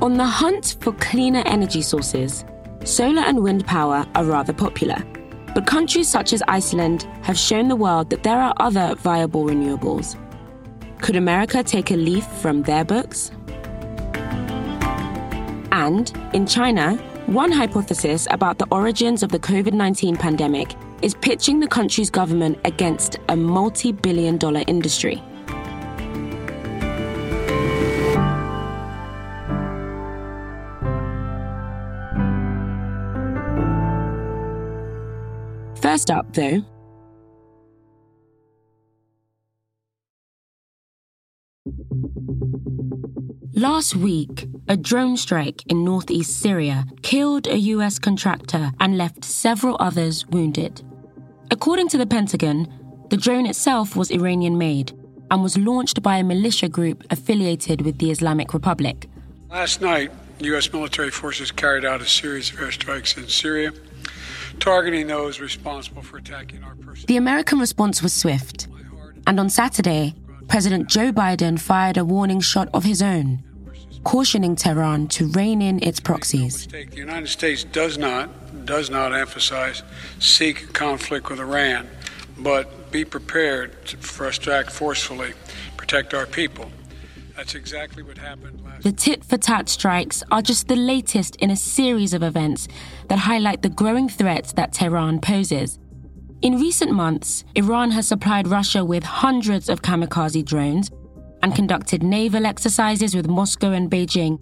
On the hunt for cleaner energy sources, solar and wind power are rather popular. But countries such as Iceland have shown the world that there are other viable renewables. Could America take a leaf from their books? And in China, one hypothesis about the origins of the COVID 19 pandemic is pitching the country's government against a multi billion dollar industry. First up, though, Last week, a drone strike in northeast Syria killed a US contractor and left several others wounded. According to the Pentagon, the drone itself was Iranian made and was launched by a militia group affiliated with the Islamic Republic. Last night, U.S. military forces carried out a series of airstrikes in Syria targeting those responsible for attacking our person. The American response was swift. And on Saturday, President Joe Biden fired a warning shot of his own, cautioning Tehran to rein in its proxies. The United States does not does not emphasize seek conflict with Iran, but be prepared for us to act forcefully, protect our people. That's exactly what happened last The tit for tat strikes are just the latest in a series of events that highlight the growing threat that Tehran poses. In recent months, Iran has supplied Russia with hundreds of kamikaze drones and conducted naval exercises with Moscow and Beijing,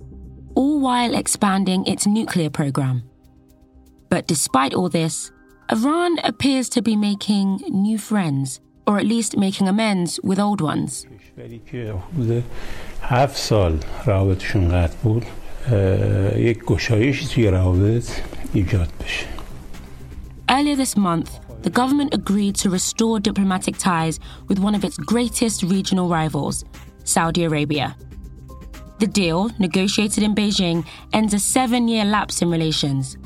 all while expanding its nuclear program. But despite all this, Iran appears to be making new friends, or at least making amends with old ones. کشوری که حدود هفت سال روابطشون قطع بود اه، یک گشایشی توی روابط ایجاد بشه Earlier this month, the government agreed to restore diplomatic ties with one of its greatest regional rivals, Saudi Arabia. The deal, negotiated in Beijing, ends a seven year lapse in relations.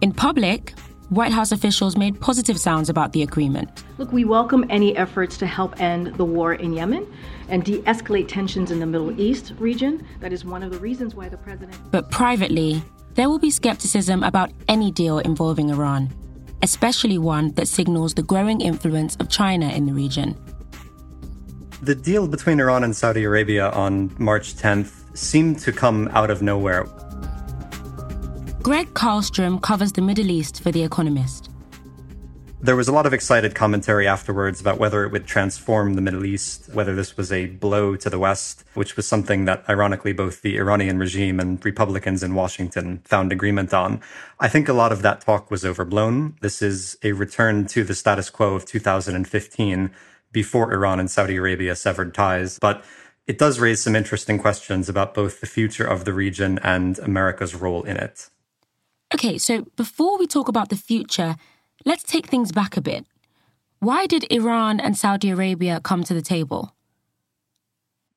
In public, White House officials made positive sounds about the agreement. Look, we welcome any efforts to help end the war in Yemen and de escalate tensions in the Middle East region. That is one of the reasons why the president. But privately, there will be skepticism about any deal involving Iran, especially one that signals the growing influence of China in the region. The deal between Iran and Saudi Arabia on March 10th seemed to come out of nowhere. Gregg Carlstrom covers the Middle East for The Economist. There was a lot of excited commentary afterwards about whether it would transform the Middle East, whether this was a blow to the West, which was something that ironically both the Iranian regime and Republicans in Washington found agreement on. I think a lot of that talk was overblown. This is a return to the status quo of 2015 before Iran and Saudi Arabia severed ties. But it does raise some interesting questions about both the future of the region and America's role in it. Okay, so before we talk about the future, let's take things back a bit. Why did Iran and Saudi Arabia come to the table?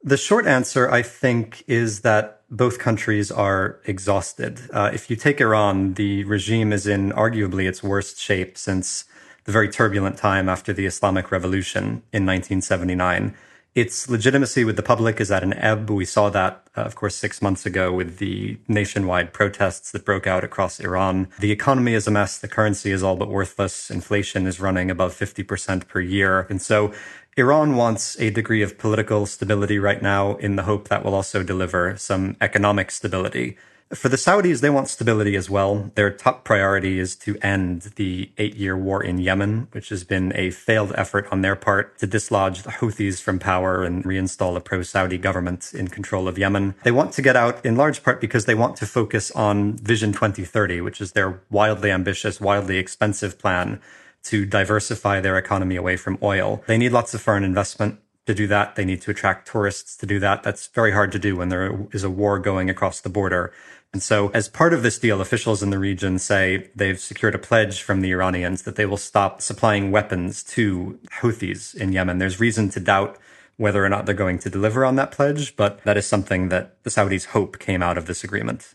The short answer, I think, is that both countries are exhausted. Uh, if you take Iran, the regime is in arguably its worst shape since the very turbulent time after the Islamic Revolution in 1979. Its legitimacy with the public is at an ebb. We saw that, uh, of course, six months ago with the nationwide protests that broke out across Iran. The economy is a mess. The currency is all but worthless. Inflation is running above 50% per year. And so Iran wants a degree of political stability right now in the hope that will also deliver some economic stability. For the Saudis, they want stability as well. Their top priority is to end the eight year war in Yemen, which has been a failed effort on their part to dislodge the Houthis from power and reinstall a pro Saudi government in control of Yemen. They want to get out in large part because they want to focus on Vision 2030, which is their wildly ambitious, wildly expensive plan to diversify their economy away from oil. They need lots of foreign investment to do that. They need to attract tourists to do that. That's very hard to do when there is a war going across the border. And so, as part of this deal, officials in the region say they've secured a pledge from the Iranians that they will stop supplying weapons to Houthis in Yemen. There's reason to doubt whether or not they're going to deliver on that pledge, but that is something that the Saudis hope came out of this agreement.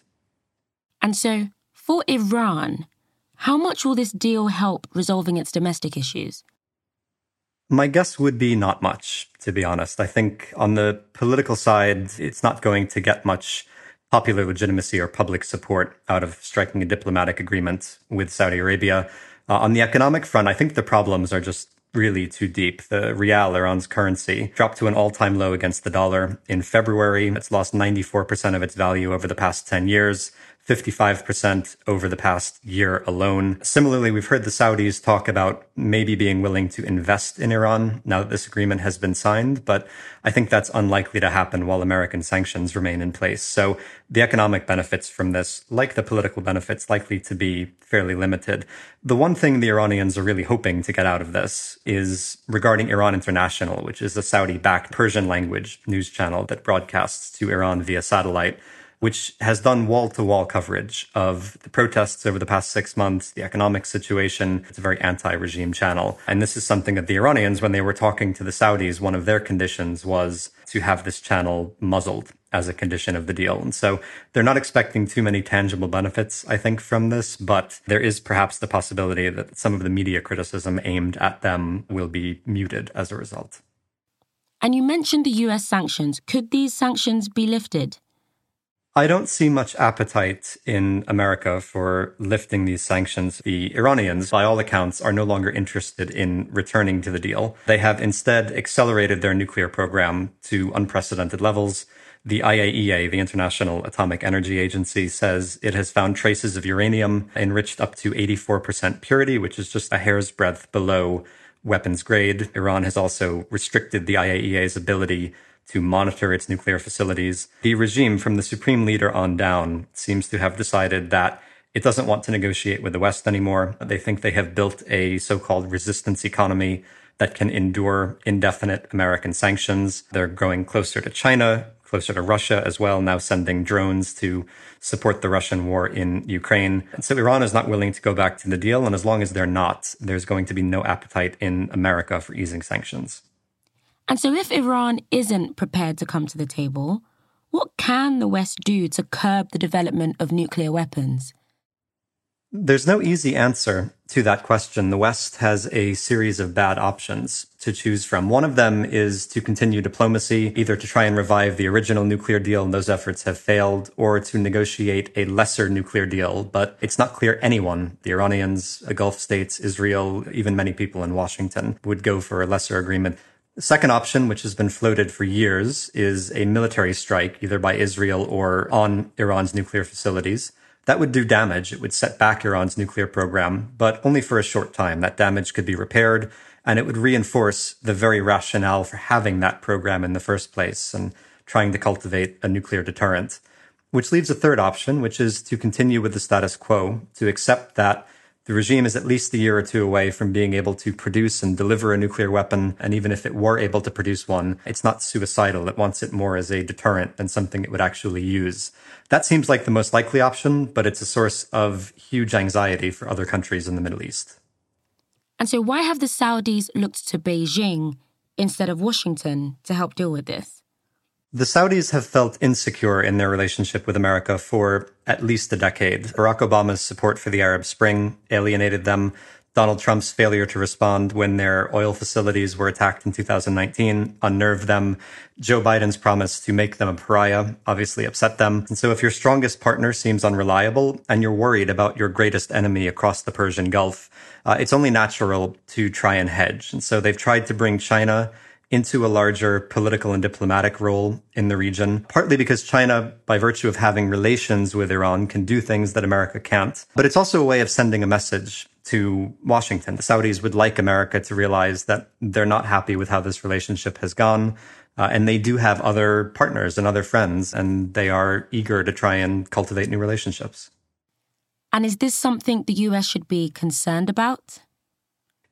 And so, for Iran, how much will this deal help resolving its domestic issues? My guess would be not much, to be honest. I think on the political side, it's not going to get much popular legitimacy or public support out of striking a diplomatic agreement with Saudi Arabia. Uh, on the economic front, I think the problems are just really too deep. The real, Iran's currency, dropped to an all-time low against the dollar in February. It's lost 94% of its value over the past 10 years. 55% over the past year alone. Similarly, we've heard the Saudis talk about maybe being willing to invest in Iran now that this agreement has been signed, but I think that's unlikely to happen while American sanctions remain in place. So the economic benefits from this, like the political benefits, likely to be fairly limited. The one thing the Iranians are really hoping to get out of this is regarding Iran International, which is a Saudi backed Persian language news channel that broadcasts to Iran via satellite which has done wall to wall coverage of the protests over the past six months, the economic situation. It's a very anti regime channel. And this is something that the Iranians, when they were talking to the Saudis, one of their conditions was to have this channel muzzled as a condition of the deal. And so they're not expecting too many tangible benefits, I think, from this, but there is perhaps the possibility that some of the media criticism aimed at them will be muted as a result. And you mentioned the US sanctions. Could these sanctions be lifted? I don't see much appetite in America for lifting these sanctions. The Iranians, by all accounts, are no longer interested in returning to the deal. They have instead accelerated their nuclear program to unprecedented levels. The IAEA, the International Atomic Energy Agency, says it has found traces of uranium enriched up to 84% purity, which is just a hair's breadth below weapons grade. Iran has also restricted the IAEA's ability to monitor its nuclear facilities. The regime from the supreme leader on down seems to have decided that it doesn't want to negotiate with the West anymore. They think they have built a so-called resistance economy that can endure indefinite American sanctions. They're growing closer to China, closer to Russia as well, now sending drones to support the Russian war in Ukraine. And so Iran is not willing to go back to the deal. And as long as they're not, there's going to be no appetite in America for easing sanctions. And so, if Iran isn't prepared to come to the table, what can the West do to curb the development of nuclear weapons? There's no easy answer to that question. The West has a series of bad options to choose from. One of them is to continue diplomacy, either to try and revive the original nuclear deal, and those efforts have failed, or to negotiate a lesser nuclear deal. But it's not clear anyone, the Iranians, the Gulf states, Israel, even many people in Washington, would go for a lesser agreement. The second option, which has been floated for years, is a military strike, either by Israel or on Iran's nuclear facilities. That would do damage. It would set back Iran's nuclear program, but only for a short time. That damage could be repaired, and it would reinforce the very rationale for having that program in the first place and trying to cultivate a nuclear deterrent. Which leaves a third option, which is to continue with the status quo, to accept that the regime is at least a year or two away from being able to produce and deliver a nuclear weapon. And even if it were able to produce one, it's not suicidal. It wants it more as a deterrent than something it would actually use. That seems like the most likely option, but it's a source of huge anxiety for other countries in the Middle East. And so, why have the Saudis looked to Beijing instead of Washington to help deal with this? The Saudis have felt insecure in their relationship with America for at least a decade. Barack Obama's support for the Arab Spring alienated them. Donald Trump's failure to respond when their oil facilities were attacked in 2019 unnerved them. Joe Biden's promise to make them a pariah obviously upset them. And so if your strongest partner seems unreliable and you're worried about your greatest enemy across the Persian Gulf, uh, it's only natural to try and hedge. And so they've tried to bring China into a larger political and diplomatic role in the region, partly because China, by virtue of having relations with Iran, can do things that America can't. But it's also a way of sending a message to Washington. The Saudis would like America to realize that they're not happy with how this relationship has gone. Uh, and they do have other partners and other friends, and they are eager to try and cultivate new relationships. And is this something the US should be concerned about?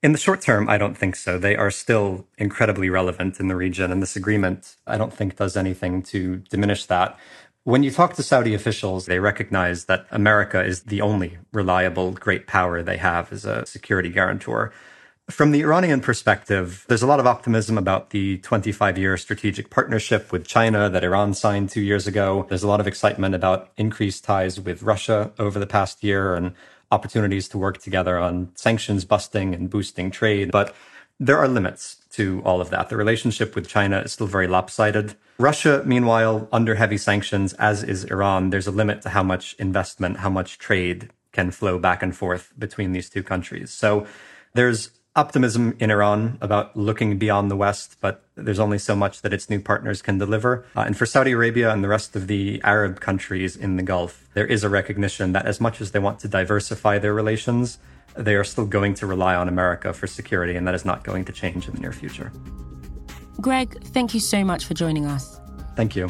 In the short term, I don't think so. They are still incredibly relevant in the region, and this agreement, I don't think, does anything to diminish that. When you talk to Saudi officials, they recognize that America is the only reliable great power they have as a security guarantor. From the Iranian perspective, there's a lot of optimism about the 25 year strategic partnership with China that Iran signed two years ago. There's a lot of excitement about increased ties with Russia over the past year and opportunities to work together on sanctions busting and boosting trade. But there are limits to all of that. The relationship with China is still very lopsided. Russia, meanwhile, under heavy sanctions, as is Iran, there's a limit to how much investment, how much trade can flow back and forth between these two countries. So there's optimism in Iran about looking beyond the West, but there's only so much that its new partners can deliver. Uh, and for Saudi Arabia and the rest of the Arab countries in the Gulf, there is a recognition that as much as they want to diversify their relations, they are still going to rely on America for security, and that is not going to change in the near future. Gregg, thank you so much for joining us. Thank you.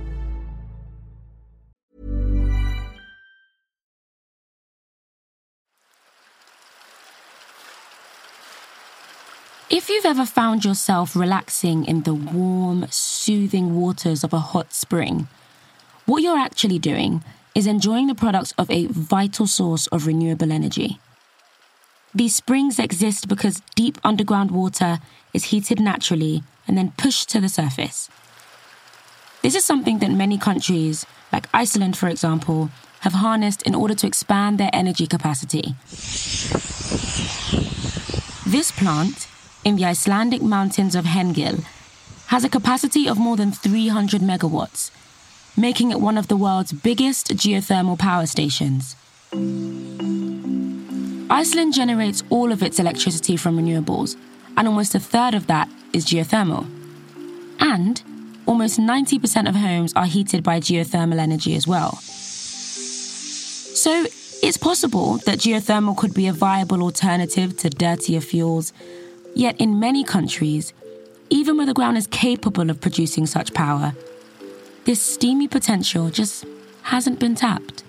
If you've ever found yourself relaxing in the warm, soothing waters of a hot spring, what you're actually doing is enjoying the products of a vital source of renewable energy. These springs exist because deep underground water is heated naturally and then pushed to the surface. This is something that many countries, like Iceland for example, have harnessed in order to expand their energy capacity. This plant in the Icelandic mountains of Hengill has a capacity of more than 300 megawatts, making it one of the world's biggest geothermal power stations. Iceland generates all of its electricity from renewables, and almost a third of that is geothermal. And almost 90% of homes are heated by geothermal energy as well. So it's possible that geothermal could be a viable alternative to dirtier fuels Yet, in many countries, even where the ground is capable of producing such power, this steamy potential just hasn't been tapped.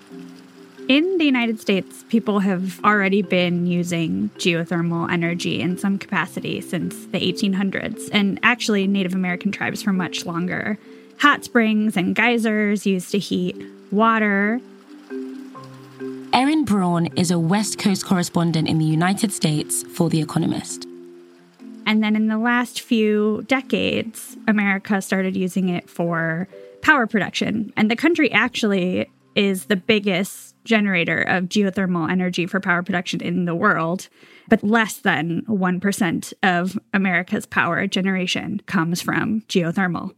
In the United States, people have already been using geothermal energy in some capacity since the 1800s, and actually, Native American tribes for much longer. Hot springs and geysers used to heat water. Erin Braun is a West Coast correspondent in the United States for The Economist. And then in the last few decades, America started using it for power production. And the country actually is the biggest generator of geothermal energy for power production in the world. But less than 1% of America's power generation comes from geothermal.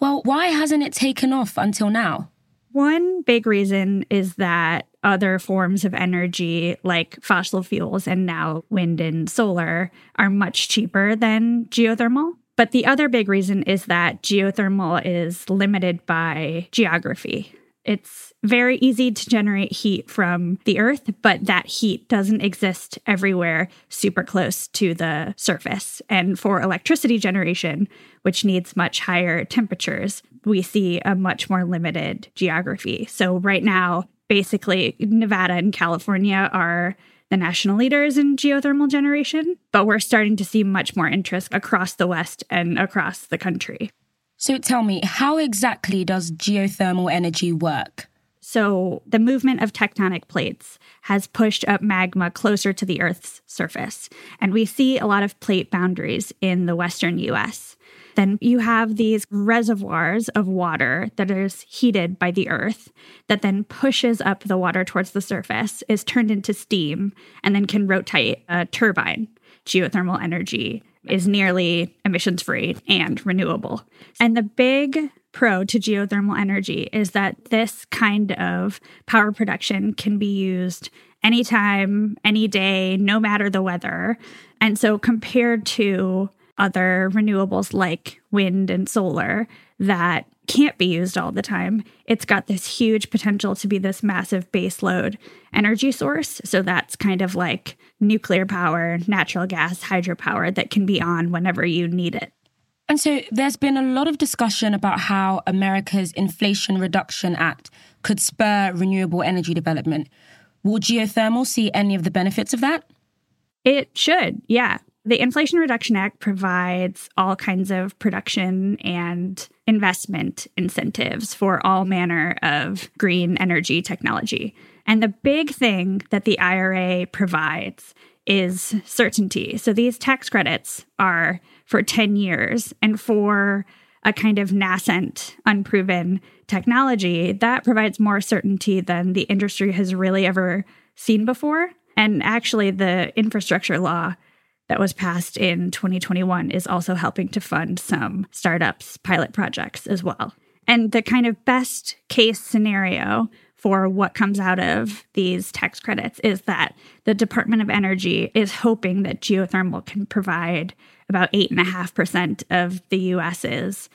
Well, why hasn't it taken off until now? One big reason is that other forms of energy, like fossil fuels and now wind and solar, are much cheaper than geothermal. But the other big reason is that geothermal is limited by geography. It's very easy to generate heat from the earth, but that heat doesn't exist everywhere super close to the surface. And for electricity generation, which needs much higher temperatures, we see a much more limited geography. So, right now, basically, Nevada and California are the national leaders in geothermal generation, but we're starting to see much more interest across the West and across the country. So tell me, how exactly does geothermal energy work? So, the movement of tectonic plates has pushed up magma closer to the Earth's surface. And we see a lot of plate boundaries in the Western US. Then you have these reservoirs of water that is heated by the Earth, that then pushes up the water towards the surface, is turned into steam, and then can rotate a turbine. Geothermal energy is nearly emissions free and renewable. And the big pro to geothermal energy is that this kind of power production can be used anytime, any day, no matter the weather. And so, compared to other renewables like wind and solar that can't be used all the time, it's got this huge potential to be this massive baseload energy source. So, that's kind of like nuclear power, natural gas, hydropower that can be on whenever you need it. And so there's been a lot of discussion about how America's Inflation Reduction Act could spur renewable energy development. Will geothermal see any of the benefits of that? It should, yeah. The Inflation Reduction Act provides all kinds of production and investment incentives for all manner of green energy technology. And the big thing that the IRA provides is certainty. So these tax credits are for 10 years. And for a kind of nascent, unproven technology, that provides more certainty than the industry has really ever seen before. And actually, the infrastructure law that was passed in 2021 is also helping to fund some startups' pilot projects as well. And the kind of best case scenario for what comes out of these tax credits is that the Department of Energy is hoping that geothermal can provide about 8.5% of the US's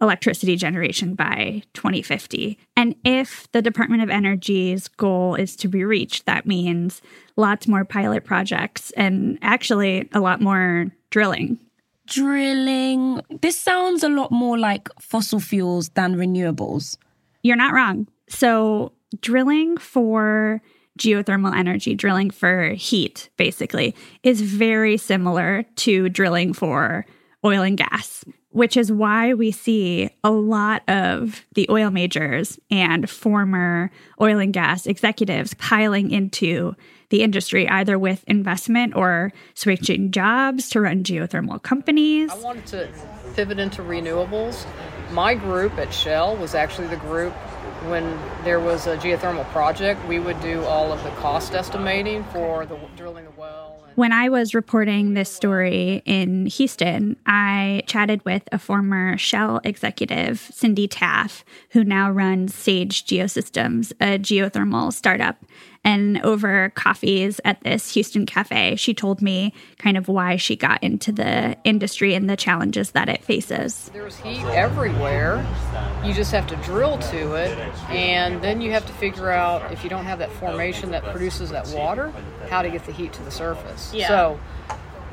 electricity generation by 2050. And if the Department of Energy's goal is to be reached, that means lots more pilot projects and actually a lot more drilling. Drilling. This sounds a lot more like fossil fuels than renewables. You're not wrong. So, drilling for geothermal energy, drilling for heat, basically, is very similar to drilling for oil and gas, which is why we see a lot of the oil majors and former oil and gas executives piling into the industry, either with investment or switching jobs to run geothermal companies. I wanted to pivot into renewables. My group at Shell was actually the group when there was a geothermal project, we would do all of the cost estimating for the drilling the well. When I was reporting this story in Houston, I chatted with a former Shell executive, Cindy Taff, who now runs Sage Geosystems, a geothermal startup. And over coffees at this Houston cafe, she told me kind of why she got into the industry and the challenges that it faces. There's heat everywhere. You just have to drill to it. And then you have to figure out if you don't have that formation that produces that water, how to get the heat to the surface. Yeah. So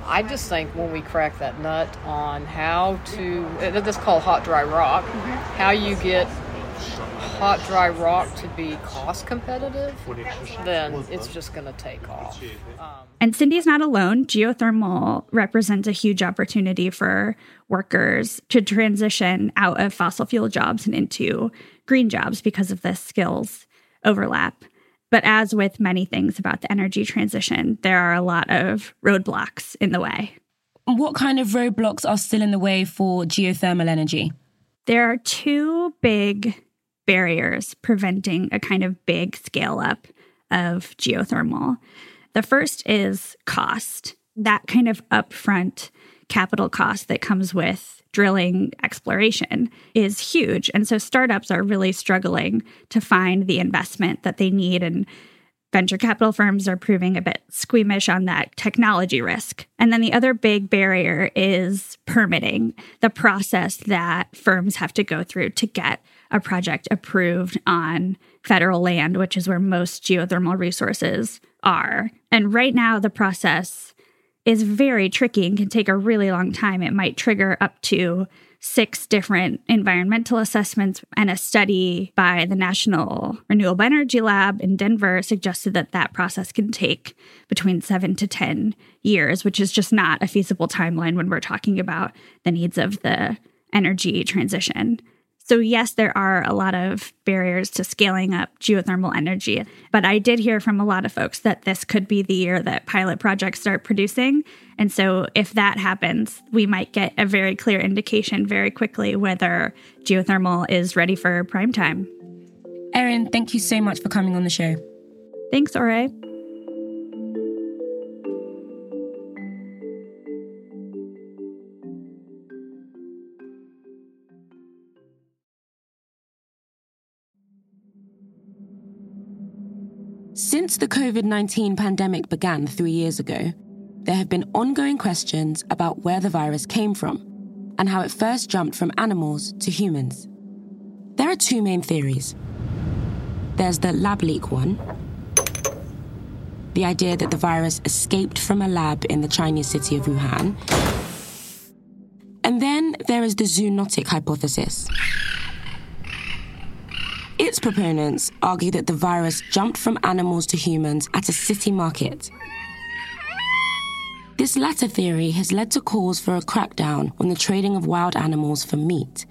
I just think when we crack that nut on how to, that's called hot dry rock, mm-hmm. how you get hot, dry rock to be cost competitive, then it's just going to take off. Um, and Cindy's not alone. Geothermal represents a huge opportunity for workers to transition out of fossil fuel jobs and into green jobs because of the skills overlap. But as with many things about the energy transition, there are a lot of roadblocks in the way. What kind of roadblocks are still in the way for geothermal energy? There are two big barriers preventing a kind of big scale up of geothermal. The first is cost, that kind of upfront capital cost that comes with drilling exploration is huge. And so startups are really struggling to find the investment that they need. And venture capital firms are proving a bit squeamish on that technology risk. And then the other big barrier is permitting, the process that firms have to go through to get a project approved on federal land, which is where most geothermal resources are. And right now, the process is very tricky and can take a really long time. It might trigger up to six different environmental assessments, and a study by the National Renewable Energy Lab in Denver suggested that that process can take between seven to 10 years, which is just not a feasible timeline when we're talking about the needs of the energy transition. So, yes, there are a lot of barriers to scaling up geothermal energy, but I did hear from a lot of folks that this could be the year that pilot projects start producing. And so, if that happens, we might get a very clear indication very quickly whether geothermal is ready for prime time. Erin, thank you so much for coming on the show. Thanks, Ore. Since the COVID 19 pandemic began three years ago, there have been ongoing questions about where the virus came from and how it first jumped from animals to humans. There are two main theories there's the lab leak one, the idea that the virus escaped from a lab in the Chinese city of Wuhan. And then there is the zoonotic hypothesis proponents argue that the virus jumped from animals to humans at a city market. This latter theory has led to calls for a crackdown on the trading of wild animals for meat.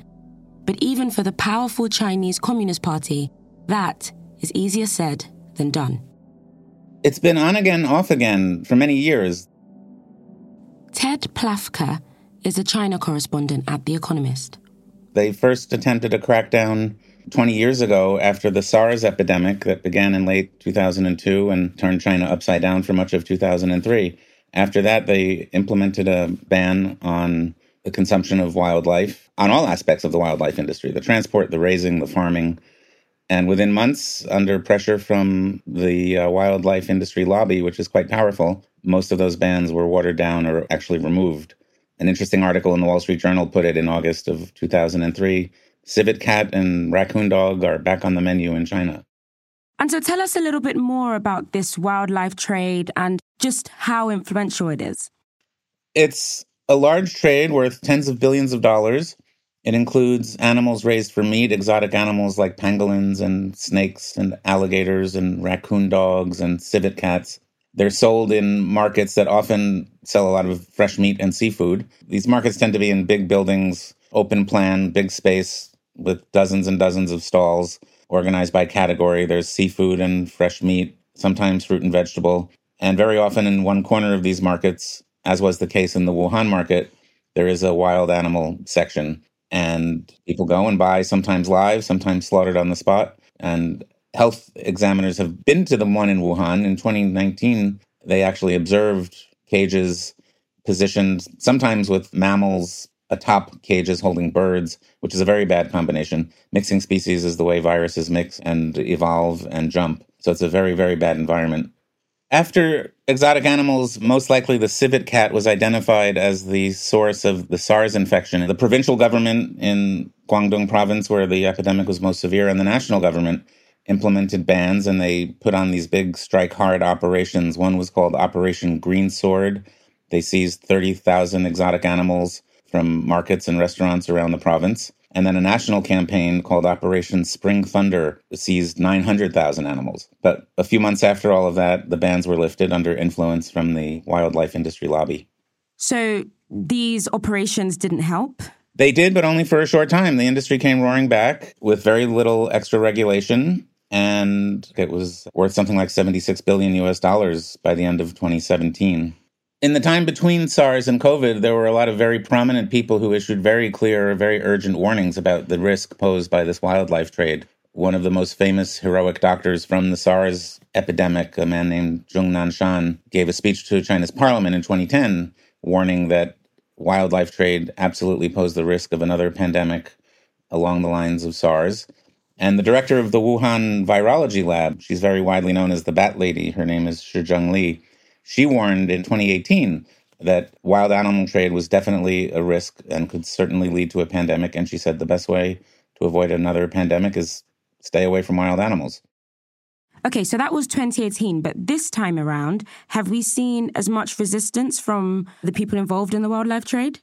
But even for the powerful Chinese Communist Party, that is easier said than done. It's been on again, off again for many years. Ted Plafker is a China correspondent at The Economist. They first attempted a crackdown 20 years ago, after the SARS epidemic that began in late 2002 and turned China upside down for much of 2003, after that, they implemented a ban on the consumption of wildlife on all aspects of the wildlife industry the transport, the raising, the farming. And within months, under pressure from the uh, wildlife industry lobby, which is quite powerful, most of those bans were watered down or actually removed. An interesting article in the Wall Street Journal put it in August of 2003 civet cat and raccoon dog are back on the menu in China. And so tell us a little bit more about this wildlife trade and just how influential it is. It's a large trade worth tens of billions of dollars. It includes animals raised for meat, exotic animals like pangolins and snakes and alligators and raccoon dogs and civet cats. They're sold in markets that often sell a lot of fresh meat and seafood. These markets tend to be in big buildings, open plan, big space, with dozens and dozens of stalls organized by category. There's seafood and fresh meat, sometimes fruit and vegetable. And very often in one corner of these markets, as was the case in the Wuhan market, there is a wild animal section. And people go and buy, sometimes live, sometimes slaughtered on the spot. And health examiners have been to the one in Wuhan. In 2019, they actually observed cages positioned sometimes with mammals atop cages holding birds, which is a very bad combination. Mixing species is the way viruses mix and evolve and jump. So it's a very, very bad environment. After exotic animals, most likely the civet cat was identified as the source of the SARS infection. The provincial government in Guangdong province, where the epidemic was most severe, and the national government implemented bans and they put on these big strike hard operations. One was called Operation Green Sword. They seized 30,000 exotic animals from markets and restaurants around the province. And then a national campaign called Operation Spring Thunder seized 900,000 animals. But a few months after all of that, the bans were lifted under influence from the wildlife industry lobby. So these operations didn't help? They did, but only for a short time. The industry came roaring back with very little extra regulation. And it was worth something like 76 billion US dollars by the end of 2017 in the time between SARS and COVID, there were a lot of very prominent people who issued very clear, very urgent warnings about the risk posed by this wildlife trade. One of the most famous heroic doctors from the SARS epidemic, a man named Zhong Nanshan, gave a speech to China's parliament in 2010 warning that wildlife trade absolutely posed the risk of another pandemic along the lines of SARS. And the director of the Wuhan Virology Lab, she's very widely known as the Bat Lady, her name is Shi Zhengli she warned in 2018 that wild animal trade was definitely a risk and could certainly lead to a pandemic. And she said the best way to avoid another pandemic is stay away from wild animals. Okay, so that was 2018, but this time around, have we seen as much resistance from the people involved in the wildlife trade?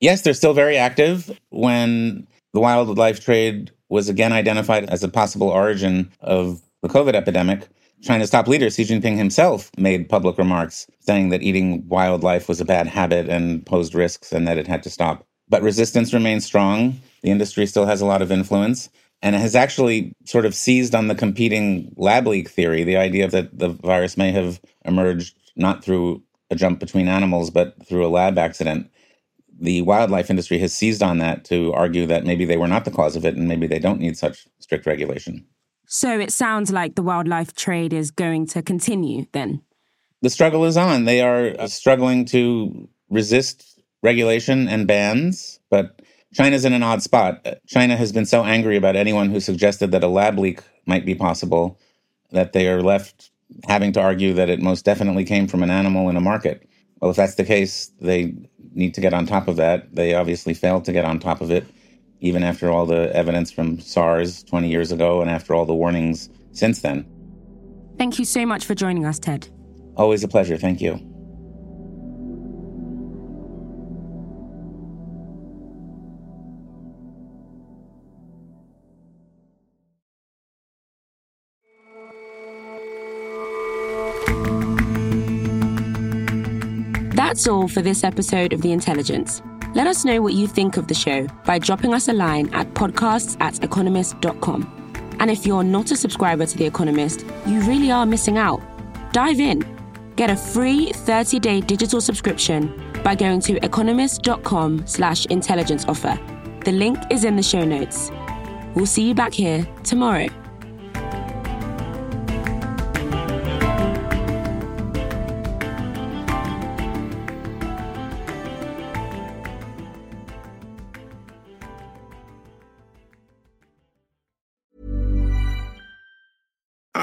Yes, they're still very active. When the wildlife trade was again identified as a possible origin of the COVID epidemic, China's top leader, Xi Jinping himself, made public remarks saying that eating wildlife was a bad habit and posed risks and that it had to stop. But resistance remains strong. The industry still has a lot of influence and has actually sort of seized on the competing lab leak theory, the idea that the virus may have emerged not through a jump between animals, but through a lab accident. The wildlife industry has seized on that to argue that maybe they were not the cause of it and maybe they don't need such strict regulation. So it sounds like the wildlife trade is going to continue then. The struggle is on. They are uh, struggling to resist regulation and bans, but China's in an odd spot. Uh, China has been so angry about anyone who suggested that a lab leak might be possible that they are left having to argue that it most definitely came from an animal in a market. Well, if that's the case, they need to get on top of that. They obviously failed to get on top of it, even after all the evidence from SARS 20 years ago and after all the warnings since then. Thank you so much for joining us, Ted. Always a pleasure. Thank you. That's all for this episode of The Intelligence. Let us know what you think of the show by dropping us a line at podcasts at economist.com. And if you're not a subscriber to The Economist, you really are missing out. Dive in. Get a free 30-day digital subscription by going to economist.com slash intelligence offer. The link is in the show notes. We'll see you back here tomorrow.